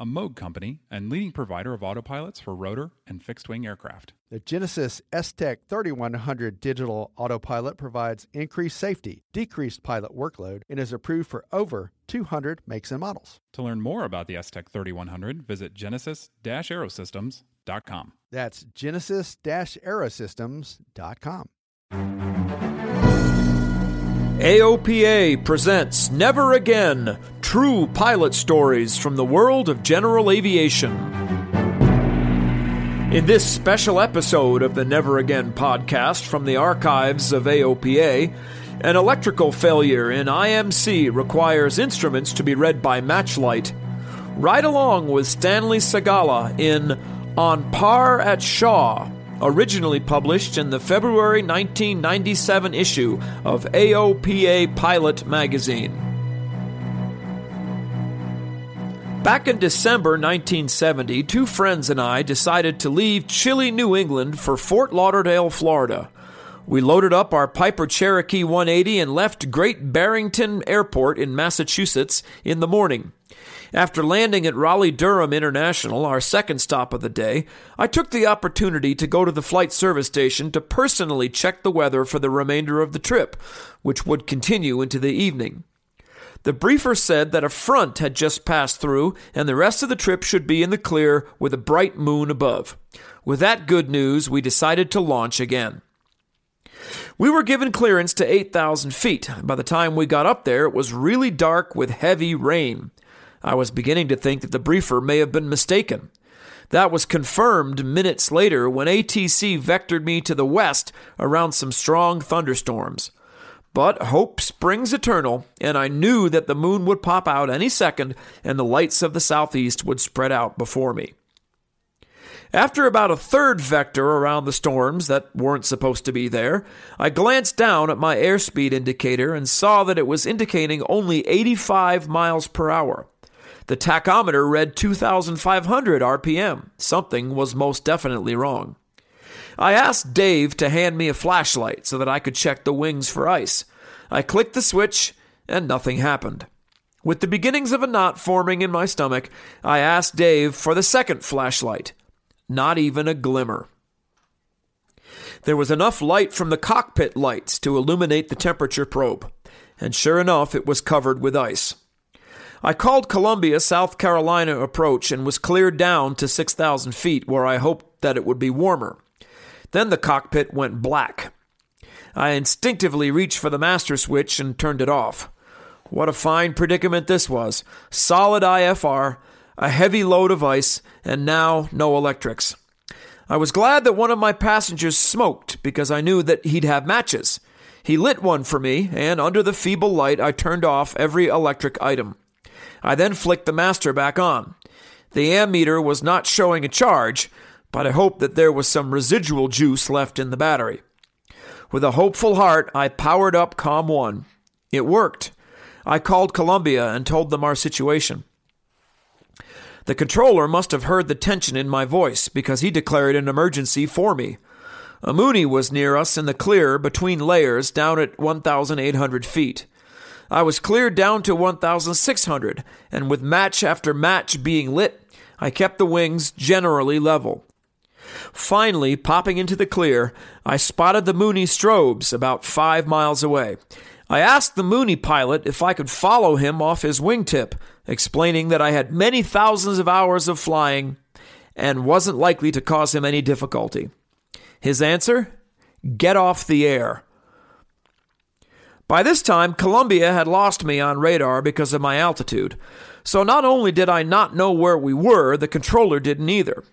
a Moog company and leading provider of autopilots for rotor and fixed wing aircraft. The Genesis S-TEC 3100 digital autopilot provides increased safety, decreased pilot workload, and is approved for over 200 makes and models. To learn more about the S-TEC 3100, visit genesis-aerosystems.com. That's genesis-aerosystems.com. AOPA presents Never Again True Pilot Stories from the World of General Aviation. In this special episode of the Never Again podcast from the archives of AOPA, an electrical failure in IMC requires instruments to be read by matchlight. Ride along with Stanley Segala in On Par at Shaw originally published in the February 1997 issue of AOPA Pilot magazine. Back in December 1970, two friends and I decided to leave chilly New England for Fort Lauderdale, Florida. We loaded up our Piper Cherokee 180 and left Great Barrington Airport in Massachusetts in the morning. After landing at Raleigh Durham International, our second stop of the day, I took the opportunity to go to the flight service station to personally check the weather for the remainder of the trip, which would continue into the evening. The briefer said that a front had just passed through and the rest of the trip should be in the clear with a bright moon above. With that good news, we decided to launch again. We were given clearance to 8,000 feet. By the time we got up there, it was really dark with heavy rain. I was beginning to think that the briefer may have been mistaken. That was confirmed minutes later when ATC vectored me to the west around some strong thunderstorms. But hope springs eternal, and I knew that the moon would pop out any second and the lights of the southeast would spread out before me. After about a third vector around the storms that weren't supposed to be there, I glanced down at my airspeed indicator and saw that it was indicating only 85 miles per hour. The tachometer read 2,500 RPM. Something was most definitely wrong. I asked Dave to hand me a flashlight so that I could check the wings for ice. I clicked the switch, and nothing happened. With the beginnings of a knot forming in my stomach, I asked Dave for the second flashlight. Not even a glimmer. There was enough light from the cockpit lights to illuminate the temperature probe, and sure enough, it was covered with ice. I called Columbia, South Carolina approach and was cleared down to 6,000 feet where I hoped that it would be warmer. Then the cockpit went black. I instinctively reached for the master switch and turned it off. What a fine predicament this was. Solid IFR, a heavy load of ice, and now no electrics. I was glad that one of my passengers smoked because I knew that he'd have matches. He lit one for me, and under the feeble light, I turned off every electric item. I then flicked the master back on. The ammeter was not showing a charge, but I hoped that there was some residual juice left in the battery. With a hopeful heart, I powered up COM 1. It worked. I called Columbia and told them our situation. The controller must have heard the tension in my voice because he declared an emergency for me. A Mooney was near us in the clear between layers down at 1,800 feet. I was cleared down to 1,600, and with match after match being lit, I kept the wings generally level. Finally, popping into the clear, I spotted the Mooney strobes about five miles away. I asked the Mooney pilot if I could follow him off his wingtip, explaining that I had many thousands of hours of flying and wasn't likely to cause him any difficulty. His answer? Get off the air. By this time, Columbia had lost me on radar because of my altitude. So not only did I not know where we were, the controller didn't either.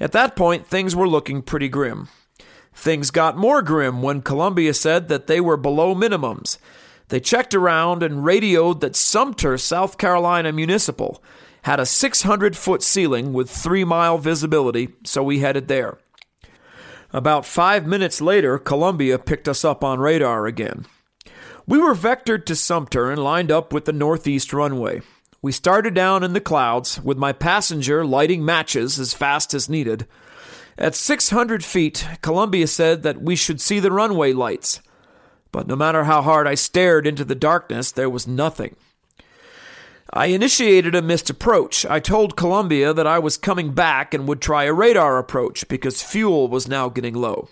At that point, things were looking pretty grim. Things got more grim when Columbia said that they were below minimums. They checked around and radioed that Sumter, South Carolina Municipal, had a 600 foot ceiling with three mile visibility, so we headed there. About five minutes later, Columbia picked us up on radar again. We were vectored to Sumter and lined up with the northeast runway. We started down in the clouds, with my passenger lighting matches as fast as needed. At 600 feet, Columbia said that we should see the runway lights. But no matter how hard I stared into the darkness, there was nothing. I initiated a missed approach. I told Columbia that I was coming back and would try a radar approach because fuel was now getting low.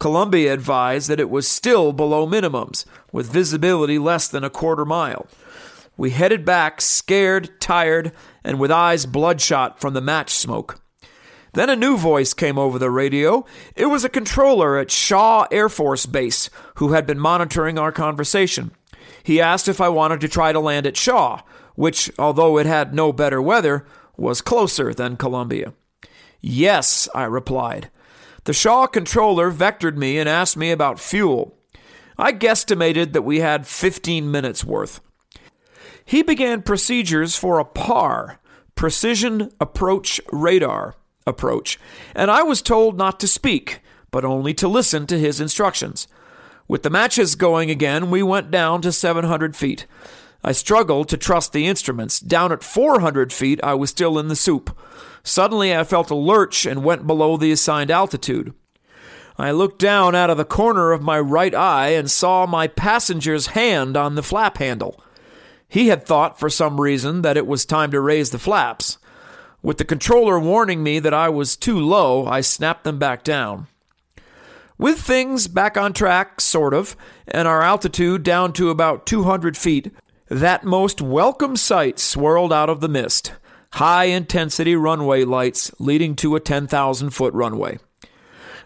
Columbia advised that it was still below minimums, with visibility less than a quarter mile. We headed back, scared, tired, and with eyes bloodshot from the match smoke. Then a new voice came over the radio. It was a controller at Shaw Air Force Base who had been monitoring our conversation. He asked if I wanted to try to land at Shaw, which, although it had no better weather, was closer than Columbia. Yes, I replied. The Shaw controller vectored me and asked me about fuel. I guesstimated that we had 15 minutes worth. He began procedures for a PAR, Precision Approach Radar approach, and I was told not to speak, but only to listen to his instructions. With the matches going again, we went down to 700 feet. I struggled to trust the instruments. Down at 400 feet, I was still in the soup. Suddenly, I felt a lurch and went below the assigned altitude. I looked down out of the corner of my right eye and saw my passenger's hand on the flap handle. He had thought, for some reason, that it was time to raise the flaps. With the controller warning me that I was too low, I snapped them back down. With things back on track, sort of, and our altitude down to about 200 feet, that most welcome sight swirled out of the mist high intensity runway lights leading to a 10,000 foot runway.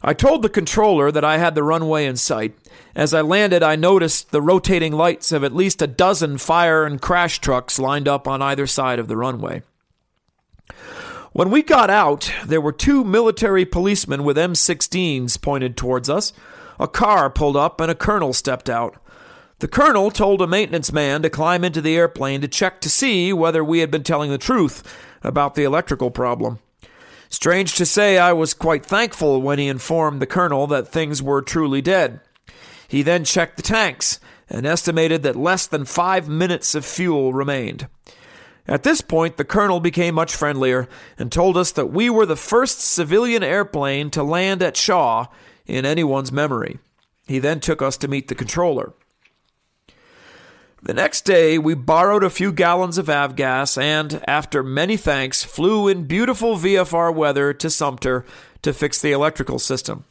I told the controller that I had the runway in sight. As I landed, I noticed the rotating lights of at least a dozen fire and crash trucks lined up on either side of the runway. When we got out, there were two military policemen with M16s pointed towards us. A car pulled up and a colonel stepped out. The colonel told a maintenance man to climb into the airplane to check to see whether we had been telling the truth about the electrical problem. Strange to say, I was quite thankful when he informed the colonel that things were truly dead. He then checked the tanks and estimated that less than five minutes of fuel remained. At this point, the colonel became much friendlier and told us that we were the first civilian airplane to land at Shaw in anyone's memory. He then took us to meet the controller. The next day, we borrowed a few gallons of avgas and, after many thanks, flew in beautiful VFR weather to Sumter to fix the electrical system.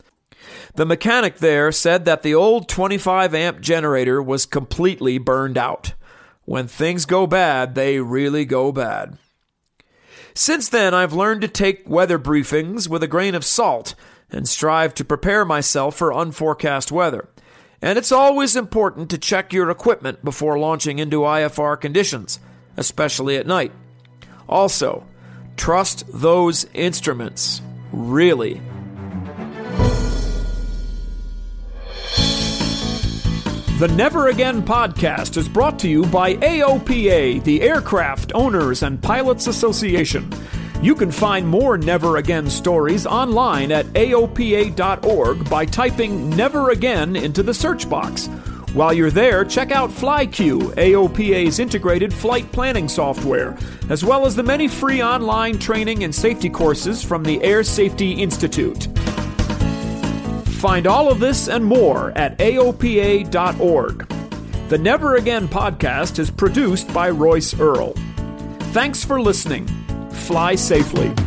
The mechanic there said that the old 25 amp generator was completely burned out. When things go bad, they really go bad. Since then, I've learned to take weather briefings with a grain of salt and strive to prepare myself for unforecast weather. And it's always important to check your equipment before launching into IFR conditions, especially at night. Also, trust those instruments. Really. The Never Again podcast is brought to you by AOPA, the Aircraft Owners and Pilots Association. You can find more Never Again stories online at AOPA.org by typing Never Again into the search box. While you're there, check out FlyQ, AOPA's integrated flight planning software, as well as the many free online training and safety courses from the Air Safety Institute. Find all of this and more at AOPA.org. The Never Again podcast is produced by Royce Earl. Thanks for listening fly safely.